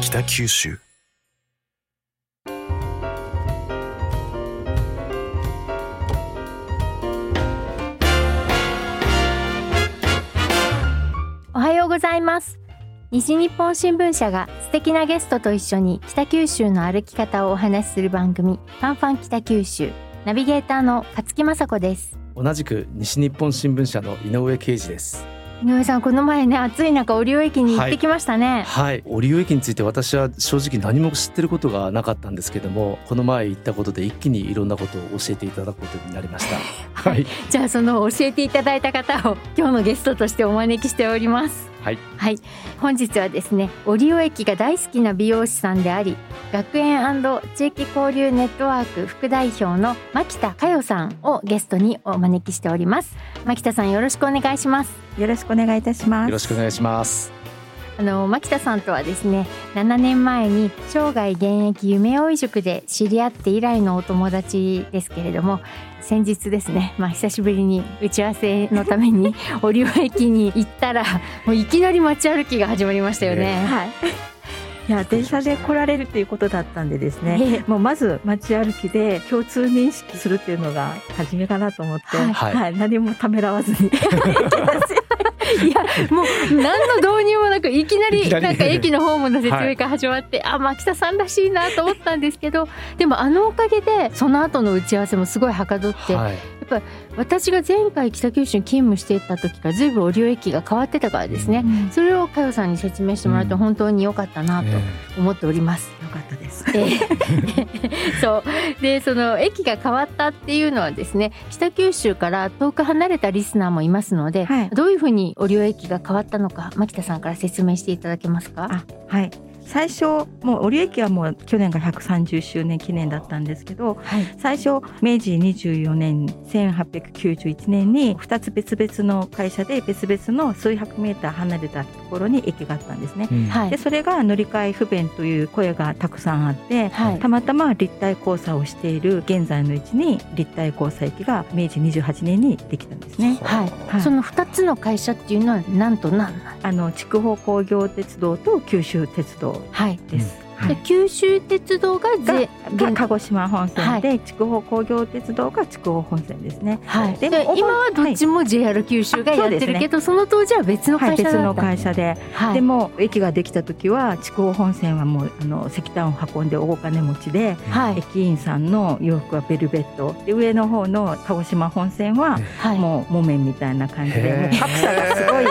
北九州。おはようございます。西日本新聞社が素敵なゲストと一緒に北九州の歩き方をお話しする番組ファンファン北九州。ナビゲーターの勝木雅子です。同じく西日本新聞社の井上啓二です井上さんこの前ね暑い中折尾駅に行ってきましたね、はい。折尾駅について私は正直何も知ってることがなかったんですけどもこの前行ったことで一気にいろんなことを教えていただくことになりました はい。じゃあその教えていただいた方を今日のゲストとしてお招きしております。はい。はい。本日はですね折尾駅が大好きな美容師さんであり学園地域交流ネットワーク副代表の牧田佳代さんをゲストにお招きしております。牧田さんよろしくお願いします。よろしくお願いいたします。よろしくお願いしますあの牧田さんとはですね7年前に生涯現役夢追い塾で知り合って以来のお友達ですけれども先日ですね、まあ、久しぶりに打ち合わせのために 折尾駅に行ったらもういきなり街歩きが始まりましたよね。はい。いや電車で来られるということだったんでですね、ええ。もうまず街歩きで共通認識するっていうのが初めかなと思って、はい。はい。何もためらわずにい やもう何の導入もなくいきないりきなんか駅のホームの説明から始まって、あ牧田さんらしいなと思ったんですけどでもあのおかげでその後の打ち合わせもすごいはかどって、はい。やっぱ私が前回北九州に勤務していた時からずいぶん折尾駅が変わってたからですね、それを佳代さんに説明してもらって本当に良かったなとえ思っております。よかったです。ええ。そう。でその駅が変わったっていうのはですね北九州から遠く離れたリスナーもいますので、はい。どういうふうに折尾駅が変わったのか牧田さんから説明していただけますか？あはい。最初もう折駅はもう去年が130周年記念だったんですけどはい。最初明治24年1891年に2つ別々の会社で別々の数百メーター離れたところに駅があったんですね。うん。はい。でそれが乗り換え不便という声がたくさんあってはい。たまたま立体交差をしている現在の位置に立体交差駅が明治28年にできたんですね。はい、はい。その2つの会社っていうのはなんと何なん？あの筑豊工業鉄道と九州鉄道はい。です。で九州鉄道が鹿児島本線で、筑豊工業鉄道が筑豊本線ですね。はい、ででも今はどっちも JR 九州がやってるけど、その当時は別のはい、会社だった、別の会社で、はい、でも駅ができた時は筑豊本線はもうあの石炭を運んで大金持ちで、はい。駅員さんの洋服はベルベット。で上の方の鹿児島本線ははい。もう木綿みたいな感じで、格差がすごい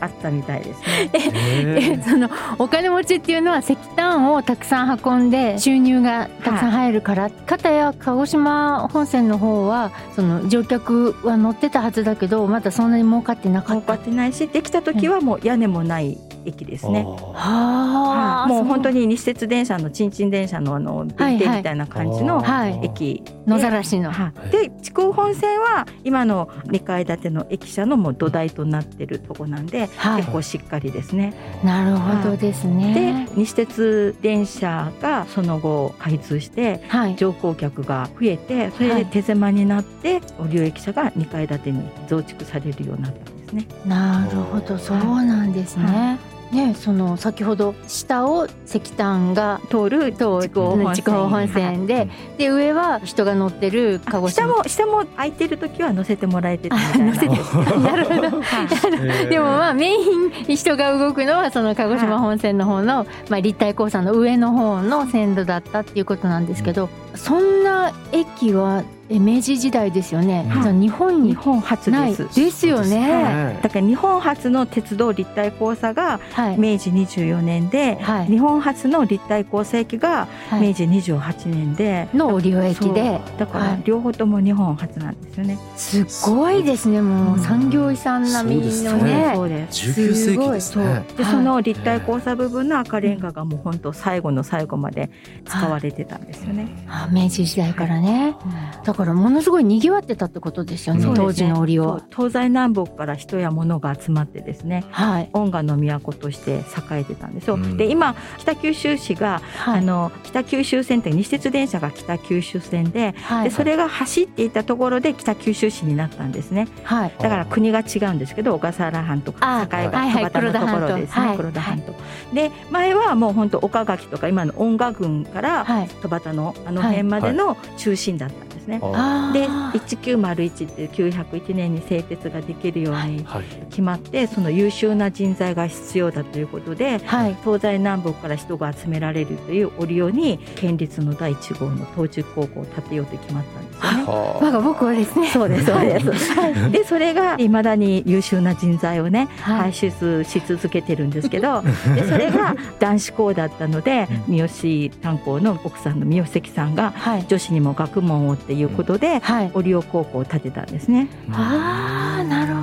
あったみたいですね。えそのお金持ちっていうのは石炭をたくさん運んで収入がたくさん入るから、かたや鹿児島本線の方はその乗客は乗ってたはずだけどまだそんなに儲かってなかった。儲かってないしできた時はもう屋根もない駅ですね。はあ。もう本当にに西鉄電車のちんちん電車のあのはい電停みたいな感じのはい。駅。野ざらしの。はい。で筑豊本線は今の2階建ての駅舎のもう土台となってるとこなんで、はい。結構しっかりですね。なるほどですでね西鉄電車がその後開通してはい。乗降客が増えてそれで手狭になって折尾駅舎が2階建てに増築されるようになったんですね。なるほど。そうなんですね、ねその先ほど下を石炭が通ると筑豊本線筑豊本線で、で上は人が乗ってる鹿児島。下も下も空いてる時は乗せてもらえてたみたいな。る。ほど。はい。でもまあメイン人が動くのはその鹿児島本線の方の、まあ、立体交差の上の方の線路だったっていうことなんですけど、そんな駅はえ明治時代ですよね、日本日に本初ないです。です。よね。ねだから日本初の鉄道立体交差がはい、明治24年で、はい。日本初の立体交差駅がはい。明治28年で、の折尾駅で。だからはい。両方とも日本初なんですよね。すごいですねもううん。産業遺産並みのそうですね。そうです。19世紀ですそうねで、はい。その立体交差部分の赤レンガがもう本当最後の最後まで使われてたんですよね。あ明治時代からね。だだからものすごい賑わってたってことですよね、うん当時の折尾はそう。東西南北から人や物が集まってですねはい。音楽の都として栄えてたんですよ。うんで今北九州市が、はい。あの北九州線って西鉄電車が北九州線ではい。でそれが走っていたところで北九州市になったんですねはい。だから国が違うんですけど小笠原半島あ境がはいはい田端のところですね黒田半島黒田半島で前はもう本当岡垣とか今の音楽郡からはい。戸端のあの辺までの中心だったんですね。あであー1901っていう901年に製鉄ができるようにはい決まってその優秀な人材が必要だということではい。東西南北から人が集められるという折尾に県立の第一号の東中高校を建てようと決まったんですよね。は我が僕はですね。そうですそうです。でそれがいまだに優秀な人材をねはい。輩出し続けてるんですけど でそれが男子校だったので三好炭鉱の奥さんの三好関さんがはい。女子にも学問をっていうことではい。折尾高校を建てたんですね。ああ、なるほ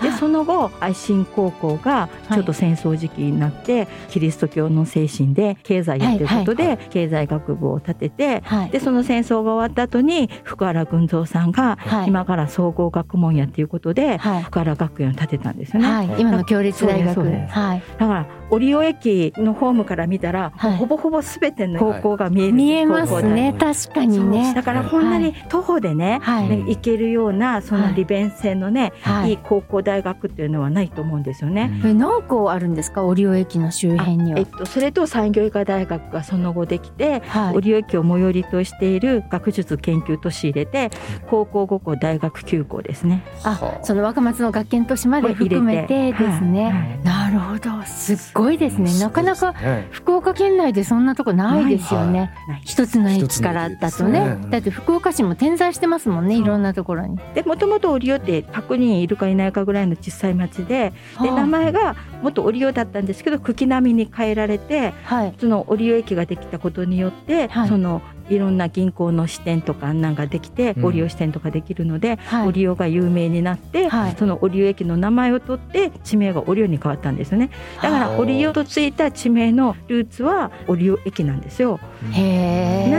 ど。でその後愛心高校がちょっと戦争時期になって、キリスト教の精神で経済やっていうことで、はい経済学部を建ててはい。でその戦争が終わった後に福原群三さんがはい。今から総合学問やっていうことで、はい。福原学園を建てたんですよね。はい。今の共立大学。だから折尾駅のホームから見たら、はいほぼほぼすべての高校が見える、見えますね。確かにね。だからこんなに徒歩でね、はい。ね行けるようなその利便性のね、、はいい。い高校大学っていうのはないと思うんですよね。え何校あるんですか？折尾駅の周辺にはえっ。と、それと産業医科大学がその後できて、はい。折尾駅を最寄りとしている学術研究都市入れて高校5校大学9校ですね。あ、その若松の学研都市まで含めてですね。はいなるほど。すっごいですね。なかなかね。福岡県内でそんなとこないですよね。ない。一つの駅からだとね。ね。だって福岡市も点在してますもんねいろんなところに。でもともと折尾って100人いるかいないかぐらいの小さい町でではあ。名前がもっと折尾だったんですけど茎並みに変えられてはい。その折尾駅ができたことによって、はい。そのいろんな銀行の支店とかあんなんができて、うん。折尾支店とかできるので、はい。折尾が有名になって、はい。その折尾駅の名前を取って地名が折尾に変わったんですよね。だからはあ折尾とついた地名のルーツは折尾駅なんですよ。へえ。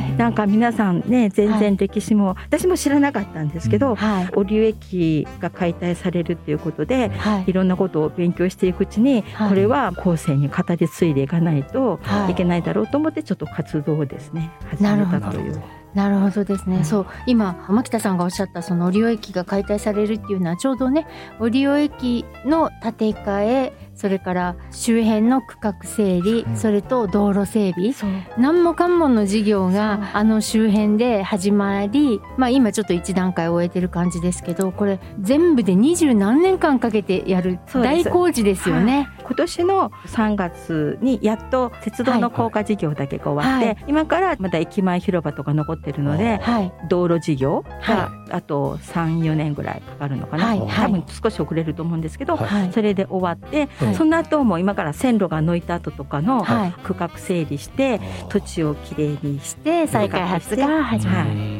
なのになんか皆さんね全然歴史も、私も知らなかったんですけど、はい。折尾駅が解体されるっていうことではい。いろんなことを勉強していくうちに、はい。これは後世に語り継いでいかないとはい。いけないだろうと思ってちょっっと活動をですね始めたという。なるほど。ですね、うんそう今牧田さんがおっしゃったその折尾駅が解体されるっていうのはちょうどね折尾駅の建て替えそれから周辺の区画整理、うん。それと道路整備。何もかんもの事業があの周辺で始まり、まあ、今ちょっと一段階終えてる感じですけどこれ全部で二十何年間かけてやる大工事ですよね。今年の3月にやっと鉄道の高架事業だけが終わって、はい。今からまた駅前広場とか残ってるのではい、道路事業がはあと34年ぐらいかかるのかな、はい。多分少し遅れると思うんですけど、はい。はい。それで終わって、はい。その後も今から線路が抜いた後とかのはい。区画整理して土地をきれいにしてで再開発が始まる。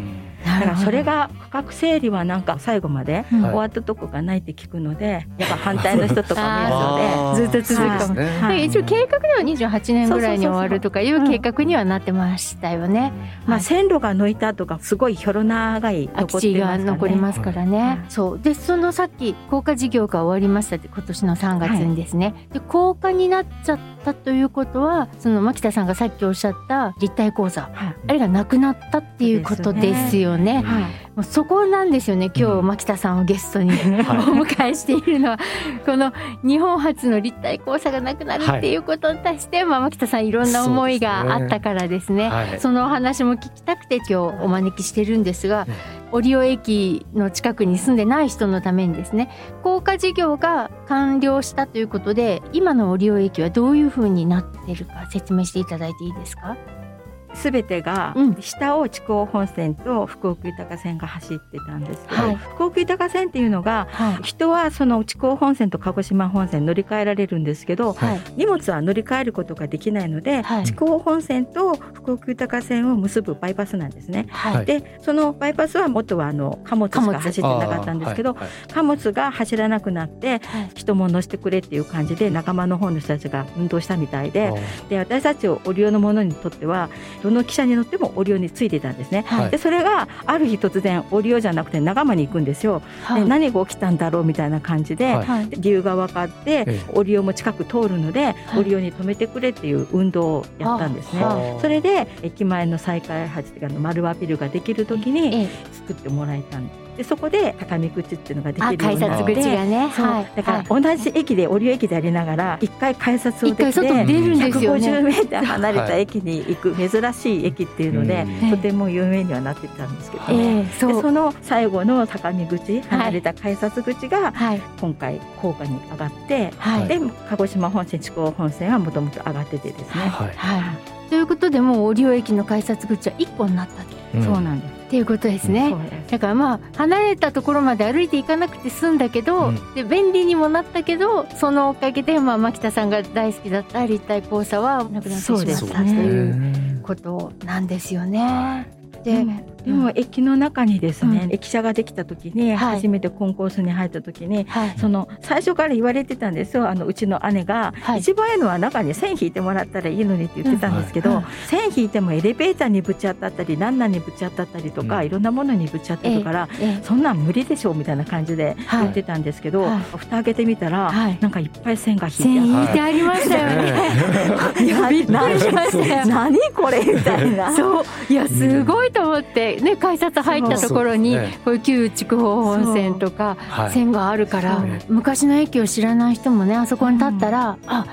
はいだからそれが区画整理はなんか最後まで終わったとこがないって聞くので、やっぱ反対の人とかもいるので。ずっと続くかも。一応計画では28年ぐらいに終わるとかいう計画にはなってましたよね。まあ、線路が抜いた後がすごいひょろ長い空残っが。残りますからね。はい。そう。でそのさっき高架事業が終わりましたって今年の3月にですね、で高架になっちゃったということはその牧田さんがさっきおっしゃった立体講座はい。あれがなくなったっていうことですよね。はいそこなんですよね今日うん牧田さんをゲストに お迎えしているのは。この日本初の立体交差がなくなるっていうことに対して、まあ、牧田さんいろんな思いがあったからですね。はい。そのお話も聞きたくて今日お招きしてるんですがうん。折尾駅の近くに住んでない人のためにですね高架事業が完了したということで今の折尾駅はどういうふうになってるか説明していただいていいですか？すべてがうん。下を筑豊本線と福岡豊線が走ってたんですけど、はい。福岡豊線っていうのがはい。人はその筑豊本線と鹿児島本線乗り換えられるんですけどはい。荷物は乗り換えることができないので、はい。筑豊本線と福岡豊線を結ぶバイパスなんですね。でそのバイパスは元はあの貨物しか走ってなかったんですけど、貨物が走らなくなってはい。人も乗せてくれっていう感じで仲間の方の人たちが運動したみたいでで私たち折尾のものにとってはどの汽車に乗ってもオリオについてたんですね。はいでそれがある日突然オリオじゃなくて長間に行くんですよ。はいで何が起きたんだろうみたいな感じで、理由が分かって、ええオリオも近く通るので、はいオリオに止めてくれっていう運動をやったんですね。はあそれで駅前の再開発っていうかあの丸和ビルができる時にええ作ってもらえたんです。でそこで高見口っていうのがであきるようになって。口がね。はい。だからはい。同じ駅で折り駅でありながら一回改札を出て一回外出るんですよね。150メーター離れた駅に行く珍しい駅っていうので、うん。とても有名にはなってたんですけど、ええでそう。その最後の高見口離れた改札口がはい。今回高架に上がって、はい。で鹿児島本線筑豊本線はもともと上がっててですね、はい。はい。ということでもう折尾駅の改札口は一個になったと。うん。そうなんです。っていうことですね。そうです。だからまあ離れたところまで歩いていかなくて済んだけど、うん。で便利にもなったけどそのおかげでまあ牧田さんが大好きだった立体交差はなくなってしまったということなんですよね。ででもでも駅の中にですね、うん。駅舎ができた時に、はい。初めてコンコースに入った時にはい。その最初から言われてたんですよ。あのうちの姉が、はい。一番いいのは中に線引いてもらったらいいのにって言ってたんですけど、線引いてもエレベーターにぶち当たったりランナーにぶち当たったりとか、うんいろんなものにぶち当たるから、ええそんなん無理でしょうみたいな感じではい。言ってたんですけど、はい。蓋開けてみたら、はい。なんかいっぱい線が引線いてありましたよね。いやびっくりしましたて よ。何これみたいな。そう。いやすごいと思ってね改札入ったところにこういう旧筑豊本線とかはい線があるからそう昔の駅を知らない人もねあそこに立ったら、あ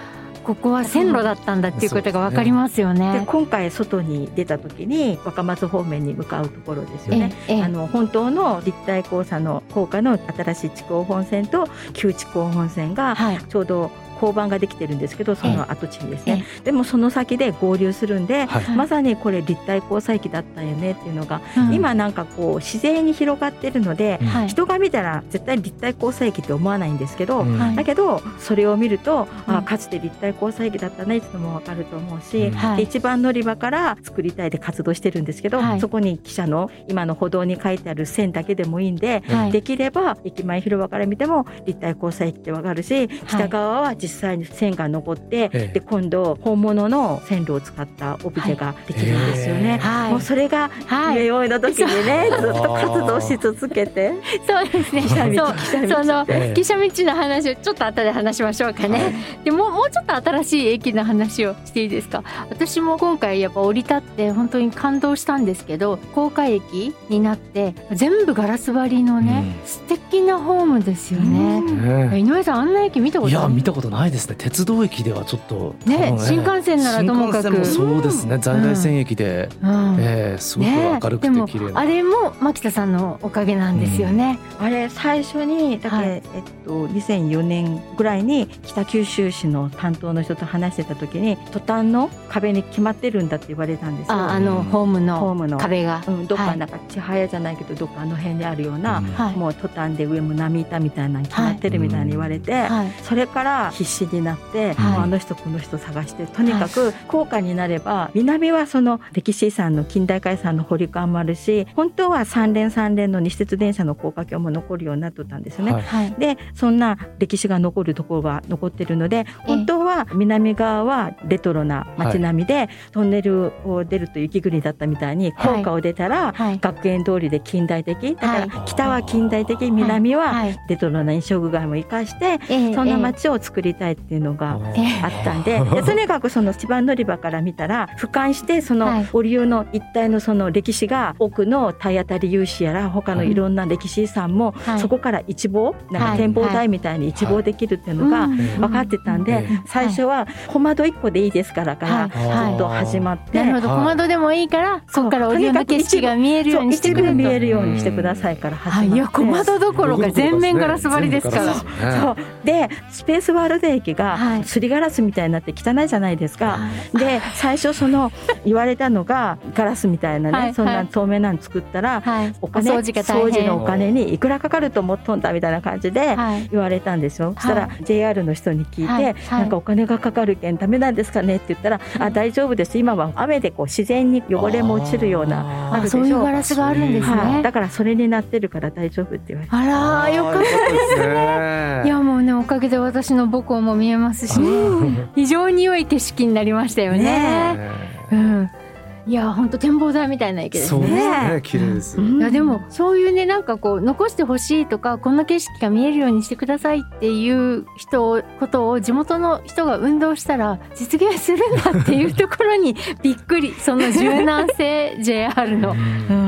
ここは線路だったんだっていうことがわかりますよでね。今回外に出た時に若松方面に向かうところですよえね。ええ。あの本当の立体交差の高架の新しい筑豊本線と旧筑豊本線がはい。ちょうど交番ができてるんですけどその跡地にですね、でもその先で合流するんで、はい。まさにこれ立体交差駅だったよねっていうのが、うん。今なんかこう自然に広がってるので、人が見たら絶対立体交差駅って思わないんですけど、だけどそれを見ると、うん。あかつて立体交差駅だったねっていうのも分かると思うし、一番乗り場から作りたいで活動してるんですけど、はい。そこに汽車の今の歩道に書いてある線だけでもいいんで、はい。できれば駅前広場から見ても立体交差駅って分かるし北側は実際に線が残って、ええ。で今度本物の線路を使ったオブジェができるんですよね。はい。もうそれがはい。夢追いの時にね、ずっと活動し続けて。そうですね。汽車道そうそのええ。汽車道の話をちょっと後で話しましょうかね。でもうもうちょっと新しい駅の話をしていいですか？私も今回やっぱ降り立って本当に感動したんですけど、高架駅になって全部ガラス張りのね、うん。素敵なホームですよね。ね井上さんあんな駅見たこいとある？や見たことないですね。鉄道駅ではちょっとね新幹線ならともかく。新幹線もそうですね。在来線駅で、うん。ええすごく明るくて綺麗な、あれも牧田さんのおかげなんですよね。あれ最初にだけ、はい。えっと、2004年ぐらいに北九州市の担当の人と話してた時にトタンの壁に決まってるんだって言われたんですよ。ああのホームホーのムの。壁が。うん、どっはい。かなんか千早じゃないけどどっかあの辺にあるような、もうトタンで上も波板みたいなの決まってるみたいに言われて、はい。それから必死になって、はいあの人この人探してとにかく高架になれば南はその歴史遺産の近代化遺産の堀館もあるし本当は三連三連の西鉄電車の高架橋も残るようになっとったんですよね。はいはい。でそんな歴史が残るところが残ってるので本当は南側はレトロな街並みで、トンネルを出ると雪国だったみたいにはい。高架を出たら、はい。学園通りで近代的だからはい。北は近代的南ははい。レトロな飲食街も生かしてええそんなええ街を作りたいっていうのがええ。あったんででとにかくその一番乗り場から見たら俯瞰してそはい。の折流の一帯のその歴史が奥の体当たり有志やら他のい。ろんな歴史遺産もはい。そこから一望なんはいか展望台みたいに一望できるっていうのがうん。分かってたんでええ最初は小窓一個でいいですからからはいはい。ずっと始まって。なるほど、はい。小窓でもいいから、そこから折りの景色が見えるようにしてくれると。見えるようにしてくださいから始まって、はい、いや、小窓どころか全面ガラス張りですから。そうそう。でスペースワールド駅がはい。すりガラスみたいになって汚いじゃないですか。はい。で最初その言われたのがガラスみたいなね、はいそんはない透明なの作ったら、はい、お金掃除が大変。掃除のお金にいくらかかると思っとんだみたいな感じではい、言われたんですよ。そしたら JR の人に聞いて、はい。はい。なんかお金がかかるけんダメなんですかね？って言ったら、あ大丈夫です今は雨でこう自然に汚れも落ちるようなああるでしょ？そういうガラスがあるんですね。はい、だからそれになってるから大丈夫って言われて。あらー、よかっですねた。いや、もうね、おかげで私の母校も見えますし、非常に良い景色になりましたよね。ねうん。いや本当展望台みたいな駅ですそうですね。ね綺麗ですいやでもそういうねなんかこう残してほしいとかこんな景色が見えるようにしてくださいっていう人をことを地元の人が運動したら実現するんだっていうところにびっくり。その柔軟性 JR の。うん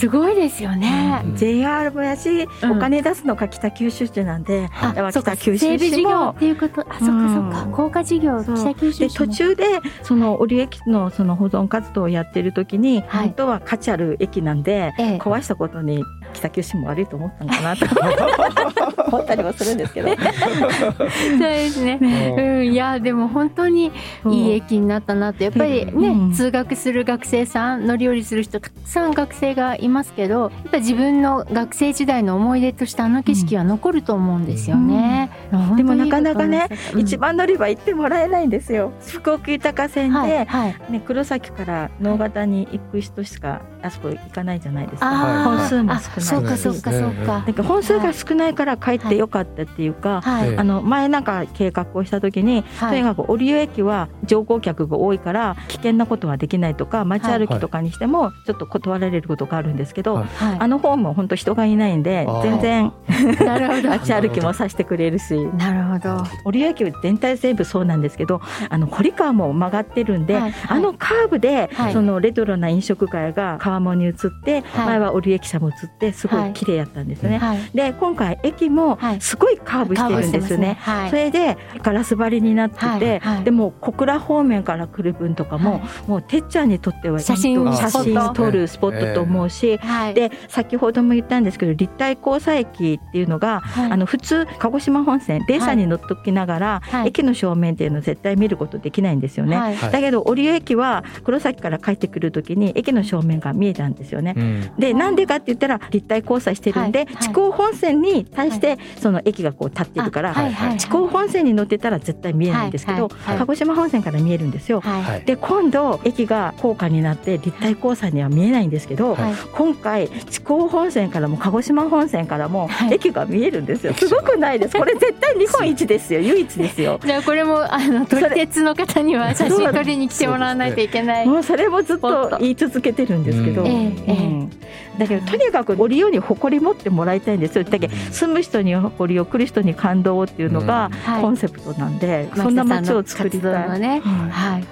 すごいですよね。JR もやし、うん。お金出すのが北九州市なんで、うか北九州整備事業市もっていうことあそっかそっかうん。高架事業北九州で市も。途中でその織駅のその保存活動をやってる時に、はい。本当は価値ある駅なんで、ええ。壊したことに北九州も悪いと思ったのかなと。思ったりもするんですけど。そうですね。うん、いやでも本当にいい駅になったなって。やっぱりね、うん。通学する学生さん乗り降りする人たくさん学生がいますけどやっぱり自分の学生時代の思い出としてあの景色は残ると思うんですよね。でもなかなかね、うん。一番乗り場行ってもらえないんですよ。福岡豊線で、はいはい、ね、黒崎から能形に行く人しかあそこ行かないじゃないですか。本数もあ少ない。しそうかそうかそうか。だから本数が少ないから帰ってよかったっていうか、はい。ええあの前なんか計画をした時に、はい。とにかく折尾駅は乗降客が多いから危険なことはできないとか街歩きとかにしてもちょっと断られることがあるんですけど、はい。はい。あの方も本当人がいないんで全然。街歩きもさせてくれるし。なるほど。折尾駅は全体全部そうなんですけどあの堀川も曲がってるんで、あのカーブで、はい。そのレトロな飲食街が川面に移って、はい。前は折尾駅舎も移ってすごい綺麗やったんですね。はい。で今回駅もはい。すごいカーブしてるんですよね。すね。それでガラス張りになってて、でも小倉方面から来る分とかも、はい。もうてっちゃんにとっては写真本当写真スポット撮るスポットと思うし、はい。で先ほども言ったんですけど立体交差駅っていうのが、はい。あの普通鹿児島本線電車に乗っときながら、はい。駅の正面っていうのを絶対見ることできないんですよね。だけど折尾駅は黒崎から帰ってくる時に駅の正面が見えたんですよね。うんでなんでかって言ったら立体交差してるんで、はいはい地高本線に対してその駅がこう立ってるから、地高本線に乗ってたら絶対見えないんですけど、はいはい鹿児島本線から見えるんですよ。で今度駅が高架になって立体交差には見えないんですけど、はい今回地高本線からも鹿児島本線からもはい駅が見えるんですよ。すごくないです。これ絶対日本一ですよ。唯一ですよ。じゃあこれもあの撮り鉄の方には写真撮りに来てもらわないといけない。もうそれもずっと言い続けてるんですけど、うん。ええええ。うん。だけどとにかく折りに誇り持ってもらいたいんですよ。だけどうん。住む人に誇りを来る人に感動をっていうのがはい。コンセプトなんで、そんな街を作りたい。のね、うんはい。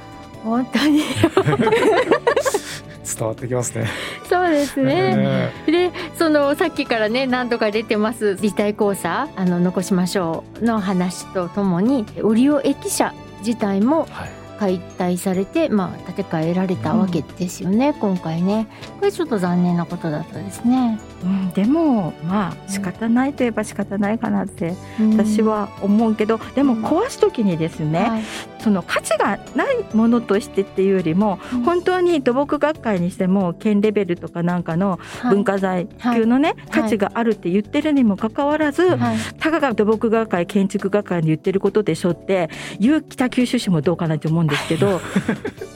本当に。伝わってきますね。そうですね。ね。でそのさっきからね何度か出てます立体交差あの残しましょうの話とともに折尾駅舎自体もはい。解体されて、まあ、建て替えられたわけですよね、今回ね。これちょっと残念なことだったですね。うんでもまあ仕方ないといえば仕方ないかなってうん。私は思うけど、でも壊す時にですね、はいその価値がないものとしてっていうよりも、うん。本当に土木学会にしても県レベルとかなんかのはい。文化財級のね、はい。価値があるって言ってるにもかかわらず、はい。たかが土木学会建築学会に言ってることでしょっていう北九州市もどうかなと思うんですけど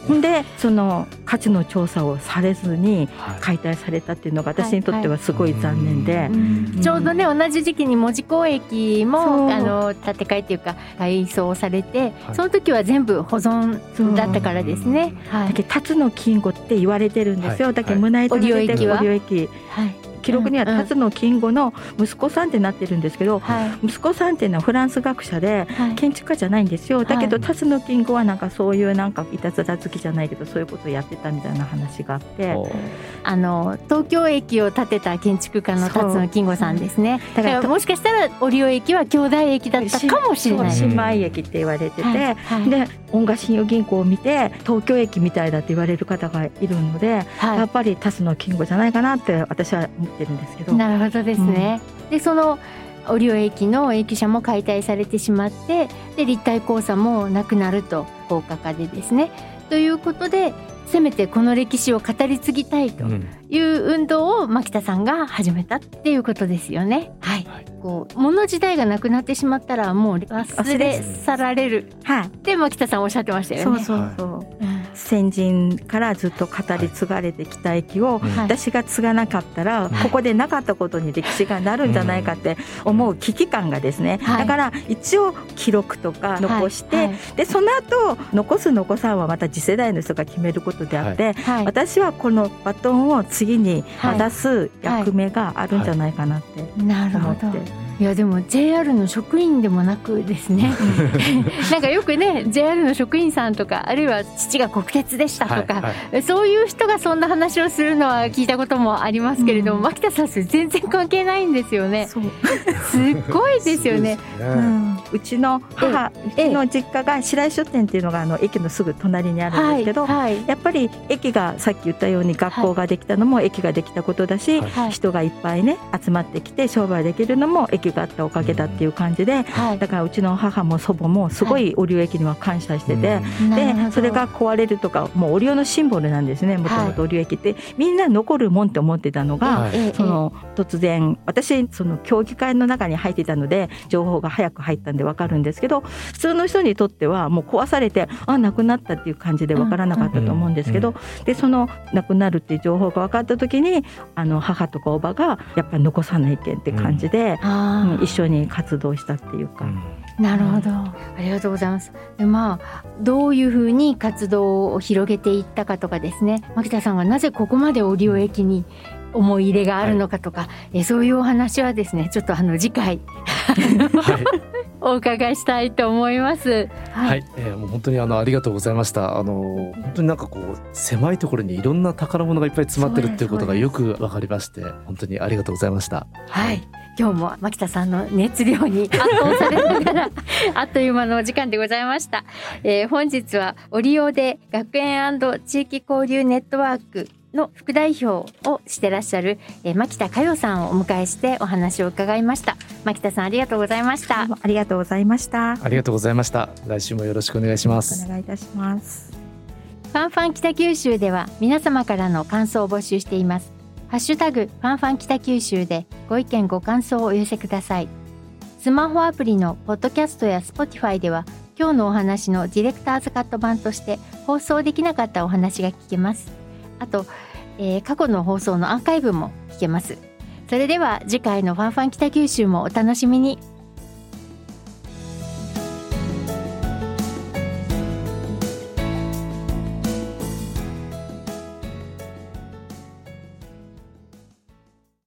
ほん でその価値の調査をされずにはい。解体されたっていうのが私にとってはすごい残念で。うん。ちょうどね同じ時期に門司港駅もあの建て替えっていうか改装されて、はい。その時は全部保存だったからですね。はい。だけど辰野金吾って言われてるんですよ、はい。だけど胸板が出てるは折尾駅はい記録には辰野金吾の息子さんってなってるんですけど、はい。息子さんっていうのはフランス学者ではい。建築家じゃないんですよ。だけどはい辰野金吾はなんかそういうなんかいたずら好きじゃないけどそういうことをやってたみたいな話があって。あの東京駅を建てた建築家の辰野金吾さんですね。だだかかららもしかしたら折尾駅は兄弟駅だったかもしれない。姉妹駅って言われてて、はい。はい。で音楽信用銀行を見て東京駅みたいだって言われる方がいるので、はい。やっぱり辰野金吾じゃないかなって私は思ってるんですけど。なるほどですね。でその折尾駅の駅舎も解体されてしまってで立体交差もなくなると高架化でですね。ということでせめてこの歴史を語り継ぎたいとうんいう運動を牧田さんが始めたっていうことですよね。はい。はいこう物自体がなくなってしまったらもう忘れ去られるはい、って牧田さんおっしゃってましたよね。そうそうそう。うん先人からずっと語り継がれてきた駅を、はい。私が継がなかったら、ここでなかったことに歴史がなるんじゃないかって思う危機感がですね、はい。だから一応記録とか残して、はい。でその後残す残さんはまた次世代の人が決めることであって、はい。私はこのバトンを次に渡す役目があるんじゃないかなってなるほ思って。ど。いやでも JR の職員でもなくですね。なんかよくね JR の職員さんとかあるいは父が国鉄でしたとか、はいはい。そういう人がそんな話をするのは聞いたこともありますけれども、うん。牧田さんそれ全然関係ないんですよね。そう。すっごいですよね。ね。うん。うちの母、の実家が白石書店っていうのがあの駅のすぐ隣にあるんですけど、はいやっぱり駅がさっき言ったように学校ができたのも駅ができたことだし、はいはい。人がいっぱいね集まってきて商売できるのも駅があったおかげだっていう感じで、はい。だからうちの母も祖母もすごい折尾駅には感謝してて。でなるほど。それが壊れるとかもう折尾のシンボルなんですねもともと折尾駅って、みんな残るもんって思ってたのが、その突然私その協議会の中に入っていたので情報が早く入ったんで分かるんですけど普通の人にとってはもう壊されてあ亡くなったっていう感じで分からなかったと思うんですけど、でその亡くなるっていう情報が分かった時にあの母とかおばがやっぱり残さないけんって感じで、うん一緒に活動したっていうか。うん。なるほど、ありがとうございます。でまあどういうふうに活動を広げていったかとかですね。牧田さんがなぜここまで折尾駅に思い入れがあるのかとか、えそういうお話はですねちょっとあの次回 はい。お伺いしたいと思います。ははい、えーもう本当にあのありがとうございました。あの本当になんかこう狭いところにいろんな宝物がいっぱい詰まってるっていうことがよくわかりまして、本当にありがとうございました。はい、今日も牧田さんの熱量に 圧倒されながらあっという間のお時間でございました、えー本日はオリオで学園地域交流ネットワークの副代表をしてらっしゃる、えー牧田佳代さんをお迎えしてお話を伺いました牧田さんありがとうございましたありがとうございました。ありがとうございました。来週もよろしくお願いします。お願いいたします。ファンファン北九州では皆様からの感想を募集しています。ハッシュタグファンファン北九州でご意見ご感想をお寄せください。スマホアプリのポッドキャストや Spotify では今日のお話のディレクターズカット版として放送できなかったお話が聞けます。あと、えー過去の放送のアーカイブも聞けます。それでは次回のファンファン北九州もお楽しみに。